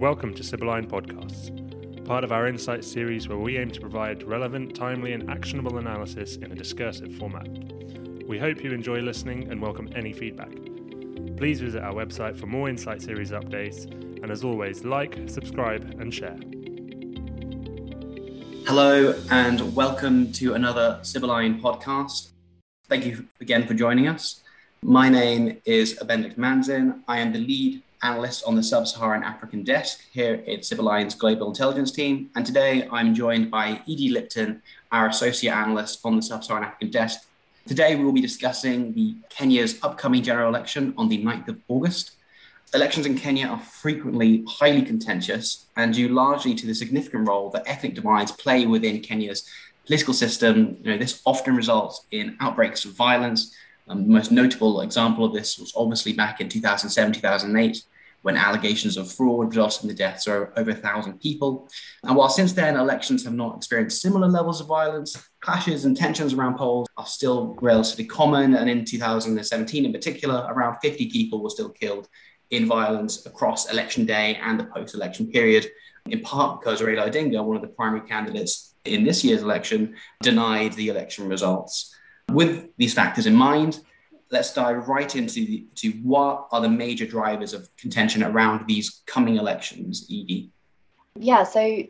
Welcome to Sibylline Podcasts, part of our Insight series where we aim to provide relevant, timely, and actionable analysis in a discursive format. We hope you enjoy listening and welcome any feedback. Please visit our website for more Insight series updates, and as always, like, subscribe, and share. Hello, and welcome to another Sibylline podcast. Thank you again for joining us. My name is Benedict Manzin. I am the lead analyst on the Sub Saharan African desk here at Sibylline's Global Intelligence team. And today I'm joined by Edie Lipton, our associate analyst on the Sub Saharan African desk. Today we will be discussing the Kenya's upcoming general election on the 9th of August. Elections in Kenya are frequently highly contentious and due largely to the significant role that ethnic divides play within Kenya's political system. You know, this often results in outbreaks of violence. The most notable example of this was obviously back in 2007, 2008, when allegations of fraud resulted in the deaths of over a thousand people. And while since then elections have not experienced similar levels of violence, clashes and tensions around polls are still relatively common. And in 2017, in particular, around 50 people were still killed in violence across election day and the post election period, in part because Raila Odinga, one of the primary candidates in this year's election, denied the election results. With these factors in mind, let's dive right into to what are the major drivers of contention around these coming elections, Edie? Yeah, so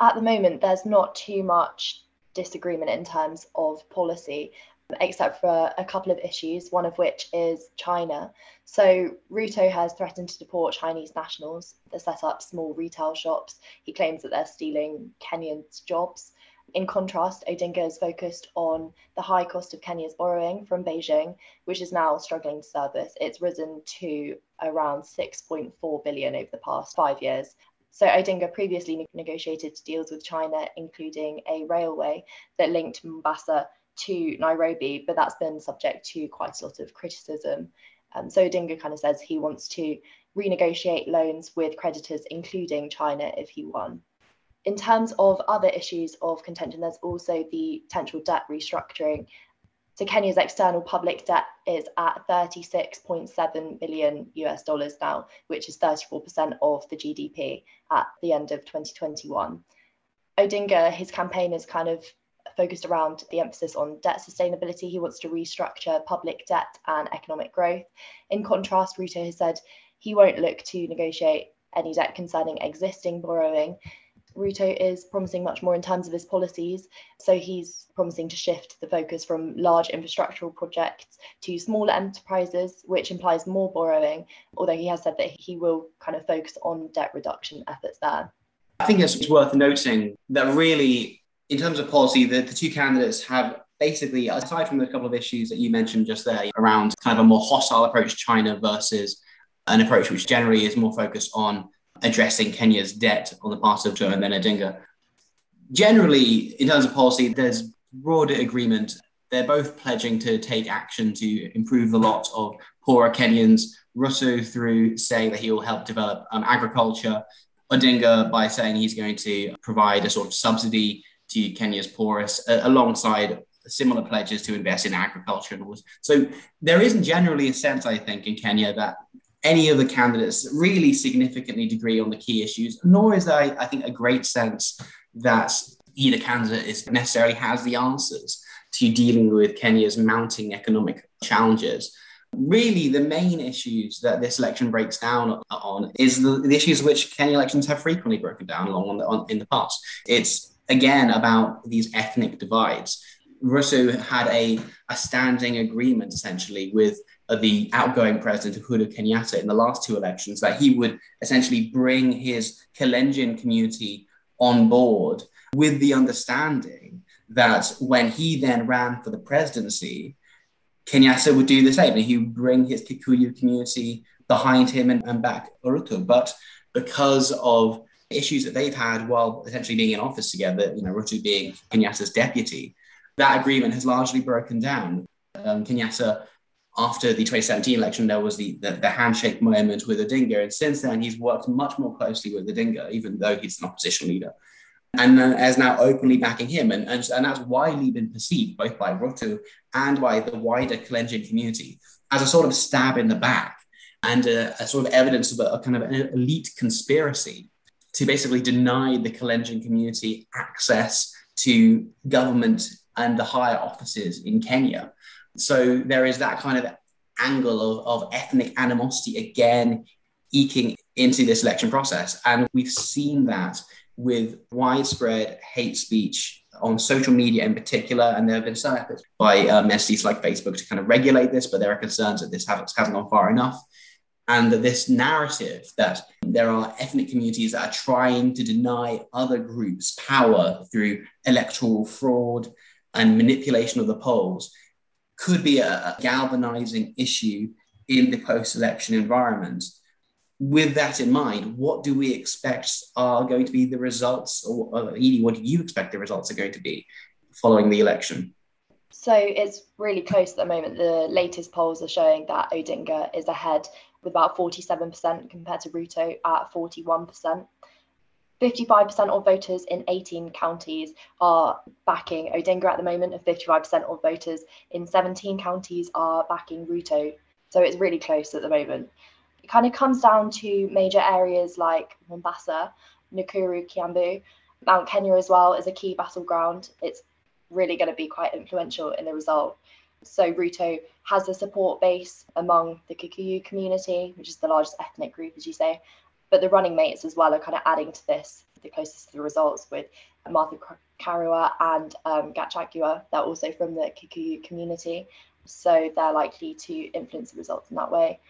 at the moment, there's not too much disagreement in terms of policy, except for a couple of issues, one of which is China. So Ruto has threatened to deport Chinese nationals that set up small retail shops. He claims that they're stealing Kenyans' jobs. In contrast, Odinga is focused on the high cost of Kenya's borrowing from Beijing, which is now struggling to service. It's risen to around 6.4 billion over the past five years. So Odinga previously negotiated deals with China, including a railway that linked Mombasa to Nairobi, but that's been subject to quite a lot of criticism. Um, so Odinga kind of says he wants to renegotiate loans with creditors, including China, if he won in terms of other issues of contention, there's also the potential debt restructuring. So Kenya's external public debt is at 36.7 billion US dollars now, which is 34% of the GDP at the end of 2021. Odinga, his campaign is kind of focused around the emphasis on debt sustainability. He wants to restructure public debt and economic growth. In contrast, Ruto has said he won't look to negotiate any debt concerning existing borrowing. Ruto is promising much more in terms of his policies. So he's promising to shift the focus from large infrastructural projects to smaller enterprises, which implies more borrowing, although he has said that he will kind of focus on debt reduction efforts there. I think it's worth noting that really, in terms of policy, the, the two candidates have basically, aside from the couple of issues that you mentioned just there around kind of a more hostile approach to China versus an approach which generally is more focused on addressing Kenya's debt on the part of Joe and Odinga. Generally, in terms of policy, there's broader agreement. They're both pledging to take action to improve the lot of poorer Kenyans. Ruto through saying that he will help develop um, agriculture. Odinga by saying he's going to provide a sort of subsidy to Kenya's poorest, uh, alongside similar pledges to invest in agriculture. So there isn't generally a sense, I think, in Kenya that any of the candidates really significantly degree on the key issues, nor is there, I think, a great sense that either candidate is necessarily has the answers to dealing with Kenya's mounting economic challenges. Really, the main issues that this election breaks down on is the, the issues which Kenya elections have frequently broken down along on in the past. It's again about these ethnic divides. Ruto had a, a standing agreement essentially with the outgoing president Uhuru Kenyatta in the last two elections that he would essentially bring his Kalenjin community on board with the understanding that when he then ran for the presidency, Kenyatta would do the same. And he would bring his Kikuyu community behind him and, and back Ruto. But because of issues that they've had while essentially being in office together, you know, Ruto being Kenyatta's deputy, that agreement has largely broken down. Um, Kenyatta after the 2017 election, there was the, the, the, handshake moment with Odinga. And since then, he's worked much more closely with Odinga, even though he's an opposition leader. And uh, as now openly backing him. And, and, and that's widely been perceived, both by Ruto and by the wider Kalenjin community, as a sort of stab in the back and a, a sort of evidence of a, a kind of an elite conspiracy to basically deny the Kalenjin community access to government and the higher offices in Kenya. So there is that kind of angle of, of ethnic animosity again eking into this election process. And we've seen that with widespread hate speech on social media in particular. And there have been some efforts by um, entities like Facebook to kind of regulate this, but there are concerns that this hasn't, hasn't gone far enough. And that this narrative that there are ethnic communities that are trying to deny other groups power through electoral fraud and manipulation of the polls could be a, galvanizing issue in the post election environment. With that in mind, what do we expect are going to be the results, or Edie, what do you expect the results are going to be following the election? So it's really close at the moment. The latest polls are showing that Odinga is ahead with about 47% compared to Ruto at 41%. 55% of voters in 18 counties are backing Odinga at the moment, and 55% of voters in 17 counties are backing Ruto. So it's really close at the moment. It kind of comes down to major areas like Mombasa, Nakuru, Kiambu, Mount Kenya as well is a key battleground. It's really going to be quite influential in the result. So Ruto has a support base among the Kikuyu community, which is the largest ethnic group, as you say, but the running mates as well are kind of adding to this, the closest to the results with Martha Karua and um, Gachagua. They're also from the Kikuyu community. So they're likely to influence the results in that way.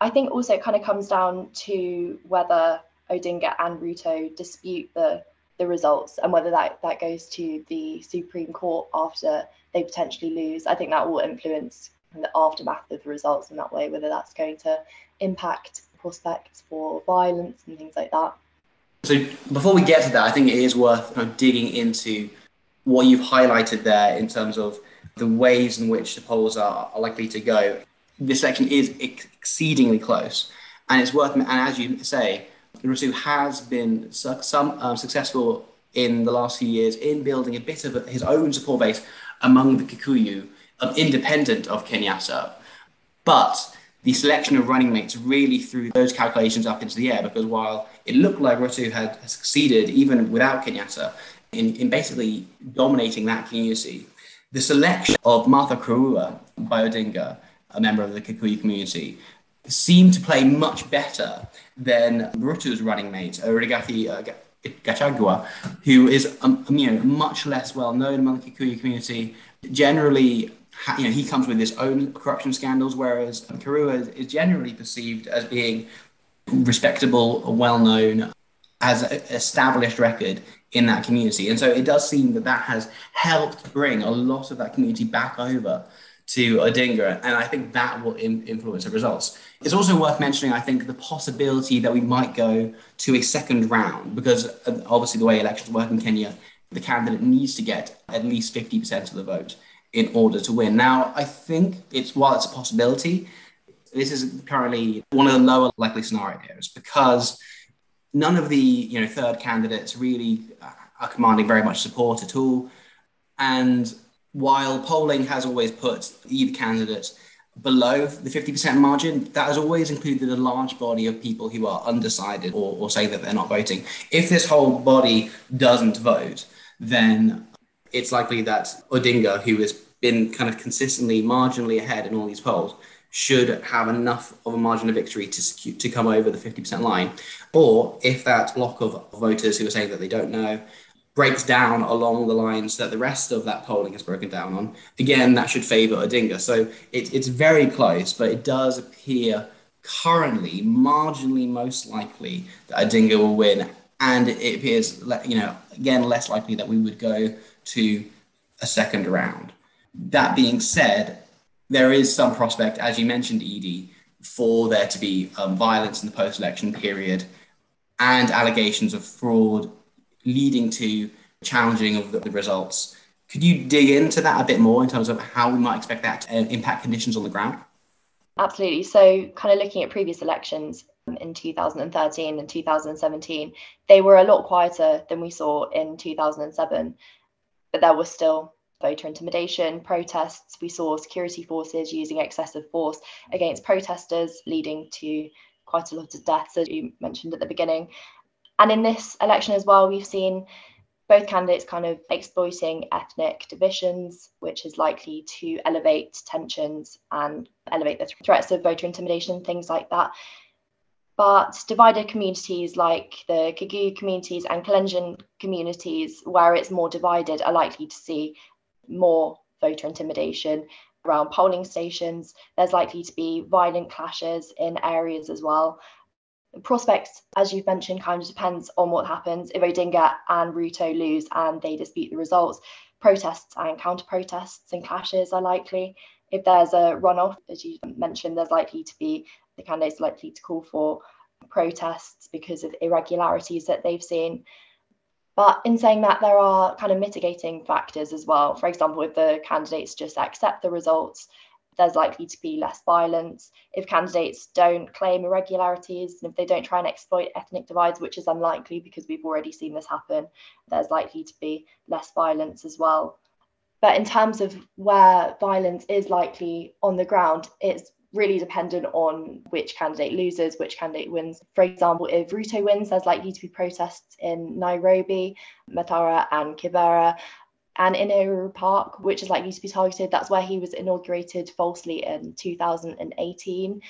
I think also it kind of comes down to whether Odinga and Ruto dispute the the results and whether that, that goes to the Supreme Court after they potentially lose. I think that will influence the aftermath of the results in that way, whether that's going to impact prospects for violence and things like that. So before we get to that, I think it is worth kind of digging into what you've highlighted there in terms of the ways in which the polls are, are likely to go. This election is ex- exceedingly close, and it's worth. And as you say, Ruto has been su- some um, successful in the last few years in building a bit of a, his own support base among the Kikuyu, um, independent of Kenyatta. But the selection of running mates really threw those calculations up into the air because while it looked like Ruto had succeeded even without Kenyatta in, in basically dominating that community, the selection of Martha Karua by Odinga, a member of the Kikuyu community, seemed to play much better than Ruto's running mate, Rigathi uh, Gachagua, who is um, you know much less well known among the Kikuyu community, generally you know, he comes with his own corruption scandals, whereas Karua is generally perceived as being respectable, well known, has an established record in that community. And so it does seem that that has helped bring a lot of that community back over to Odinga, and I think that will in, influence the results. It's also worth mentioning, I think, the possibility that we might go to a second round, because uh, obviously the way elections work in Kenya, the candidate needs to get at least 50% of the vote in order to win. Now, I think it's while it's a possibility, this is currently one of the lower likely scenarios because none of the you know third candidates really uh, are commanding very much support at all. And while polling has always put either candidate below the 50% margin, that has always included a large body of people who are undecided or, or say that they're not voting. If this whole body doesn't vote, then it's likely that Odinga, who has been kind of consistently marginally ahead in all these polls, should have enough of a margin of victory to, to come over the 50% line. Or if that block of voters who are saying that they don't know breaks down along the lines that the rest of that polling has broken down on, again, that should favour Odinga. So it, it's very close, but it does appear currently marginally most likely that Odinga will win. And it appears, you know, again, less likely that we would go to a second round. That being said, there is some prospect, as you mentioned, Edie, for there to be um, violence in the post election period and allegations of fraud leading to challenging of the, the, results. Could you dig into that a bit more in terms of how we might expect that to uh, impact conditions on the ground? Absolutely. So, kind of looking at previous elections in 2013 and 2017, they were a lot quieter than we saw in 2007, but there was still voter intimidation, protests. We saw security forces using excessive force against protesters, leading to quite a lot of deaths, as you mentioned at the beginning. And in this election as well, we've seen both candidates kind of exploiting ethnic divisions, which is likely to elevate tensions and elevate the threats of voter intimidation, things like that. But divided communities like the Kikuyu communities and Kalenjin communities, where it's more divided, are likely to see more voter intimidation around polling stations. There's likely to be violent clashes in areas as well prospects, as you've mentioned, kind of depends on what happens. If Odinga and Ruto lose and they dispute the results, protests and counter protests and clashes are likely. If there's a runoff, as you mentioned, there's likely to be the candidates likely to call for protests because of irregularities that they've seen. But in saying that, there are kind of mitigating factors as well. For example, if the candidates just accept the results, there's likely to be less violence. If candidates don't claim irregularities and if they don't try and exploit ethnic divides, which is unlikely because we've already seen this happen, there's likely to be less violence as well. But in terms of where violence is likely on the ground, it's really dependent on which candidate loses, which candidate wins. For example, if Ruto wins, there's likely to be protests in Nairobi, Mathare, and Kibera and in Uhuru Park, which is likely to be targeted. That's where he was inaugurated falsely in 2018.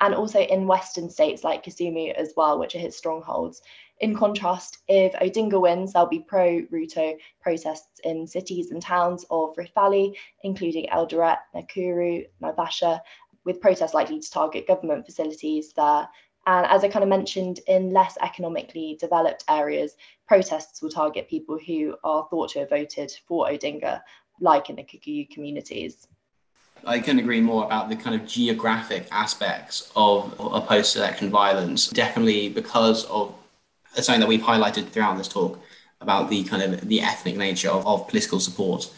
And also in Western states like Kisumu as well, which are his strongholds. In contrast, if Odinga wins, there'll be pro Ruto protests in cities and towns of Rift Valley, including Eldoret, Nakuru, Naivasha, with protests likely to target government facilities there and as I kind of mentioned, in less economically developed areas, protests will target people who are thought to have voted for Odinga, like in the Kikuyu communities. I can agree more about the kind of geographic aspects of, of post election violence. Definitely because of something that we've highlighted throughout this talk about the kind of the ethnic nature of, of political support.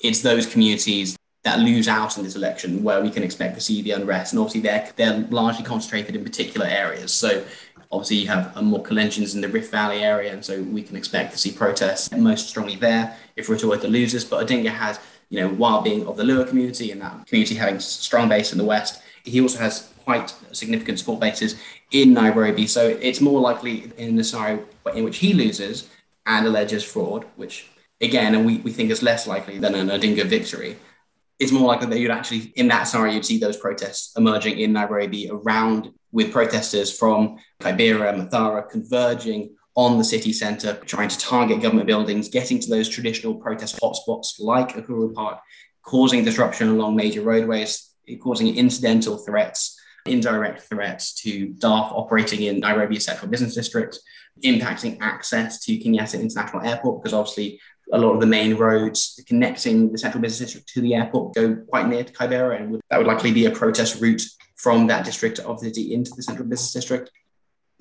It's those communities that lose out in this election where we can expect to see the unrest. And obviously, they're, they're largely concentrated in particular areas. So, obviously, you have uh, more Kalenjins in the Rift Valley area. And so, we can expect to see protests most strongly there if were to lose this. But Odinga has, you know, while being of the Luo community and that community having strong base in the West, he also has quite significant support bases in Nairobi. So, it's more likely in the scenario in which he loses and alleges fraud, which again, and we, we think is less likely than an Odinga victory it's more likely that you'd actually, in that scenario, you'd see those protests emerging in Nairobi around with protesters from Kibera and Mathare converging on the city centre, trying to target government buildings, getting to those traditional protest hotspots like Uhuru Park, causing disruption along major roadways, causing incidental threats, indirect threats to staff operating in Nairobi's central business district, impacting access to Kenyatta International Airport, because obviously a lot of the main roads connecting the central business district to the airport go quite near to Kibera, and that would likely be a protest route from that district of the city into the central business district.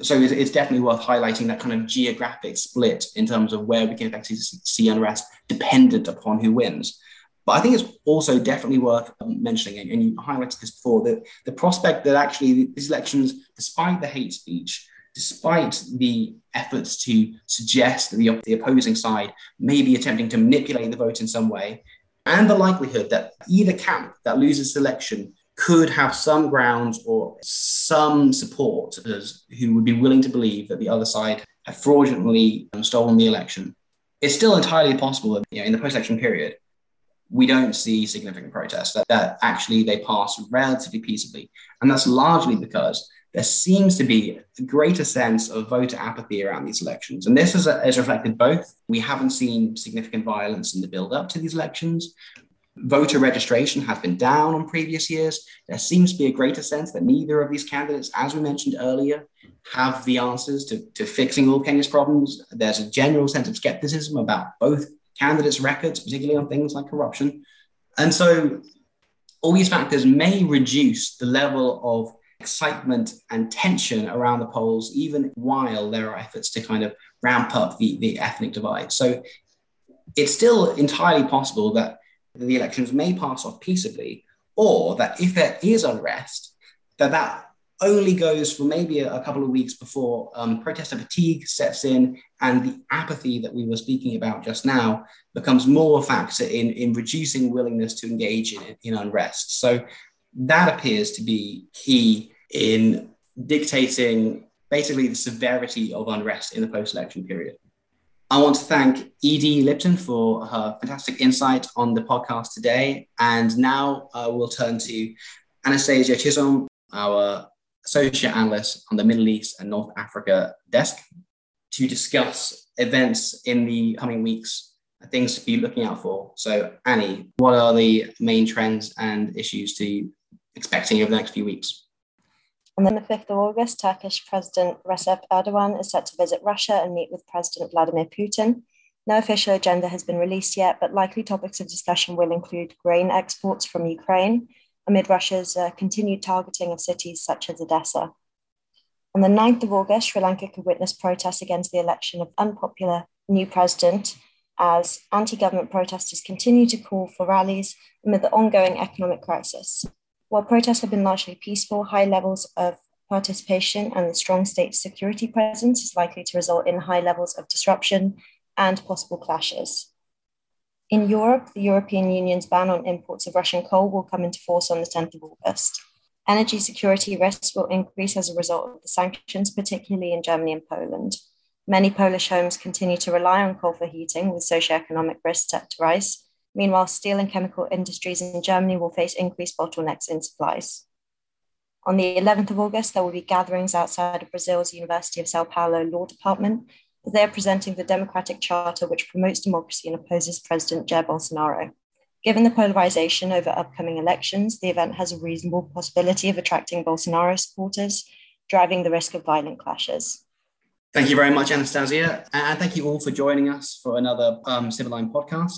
So it's, it's, definitely worth highlighting that kind of geographic split in terms of where we can actually see unrest dependent upon who wins. But I think it's also definitely worth um, mentioning, and you highlighted this before, that the prospect that actually these elections, despite the hate speech, despite the efforts to suggest that the, the opposing side may be attempting to manipulate the vote in some way, and the likelihood that either camp that loses the election could have some grounds or some supporters who would be willing to believe that the other side have fraudulently um, stolen the election. It's still entirely possible that you know, in the post-election period, we don't see significant protests, that, that actually they pass relatively peaceably. And that's largely because there seems to be a greater sense of voter apathy around these elections. And this is, is reflected both. We haven't seen significant violence in the build up to these elections. Voter registration has been down on previous years. There seems to be a greater sense that neither of these candidates, as we mentioned earlier, have the answers to, to fixing all Kenya's problems. There's a general sense of skepticism about both candidates' records, particularly on things like corruption. And so all these factors may reduce the level of excitement and tension around the polls, even while there are efforts to kind of ramp up the, the ethnic divide. So it's still entirely possible that the elections may pass off peaceably, or that if there is unrest, that that only goes for maybe a, a couple of weeks before um, protester fatigue sets in and the apathy that we were speaking about just now becomes more a factor in, in reducing willingness to engage in, in unrest. So that appears to be key in dictating basically the severity of unrest in the post election period. I want to thank Edie Lipton for her fantastic insight on the podcast today. And now uh, we'll turn to Anastasia Chisholm, our associate analyst on the Middle East and North Africa desk, to discuss events in the coming weeks, and things to be looking out for. So, Annie, what are the main trends and issues to expecting over the next few weeks? On the 5th of August, Turkish President Recep Erdogan is set to visit Russia and meet with President Vladimir Putin. No official agenda has been released yet, but likely topics of discussion will include grain exports from Ukraine amid Russia's uh, continued targeting of cities such as Odessa. On the 9th of August, Sri Lanka could witness protests against the election of unpopular new president as anti government protesters continue to call for rallies amid the ongoing economic crisis. While protests have been largely peaceful, high levels of participation and the strong state security presence is likely to result in high levels of disruption and possible clashes. In Europe, the European Union's ban on imports of Russian coal will come into force on the 10th of August. Energy security risks will increase as a result of the sanctions, particularly in Germany and Poland. Many Polish homes continue to rely on coal for heating, with socioeconomic risks set to rise, Meanwhile, steel and chemical industries in Germany will face increased bottlenecks in supplies. On the 11th of August, there will be gatherings outside of Brazil's University of Sao Paulo Law Department. They are presenting the Democratic Charter, which promotes democracy and opposes President Jair Bolsonaro. Given the polarization over upcoming elections, the event has a reasonable possibility of attracting Bolsonaro supporters, driving the risk of violent clashes. Thank you very much, Anastasia. And thank you all for joining us for another um, Sibylline podcast.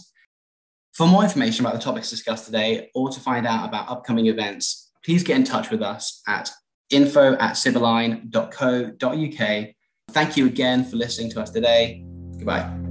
For more information about the topics discussed today or to find out about upcoming events, please get in touch with us at info at sibylline.co.uk. Thank you again for listening to us today. Goodbye.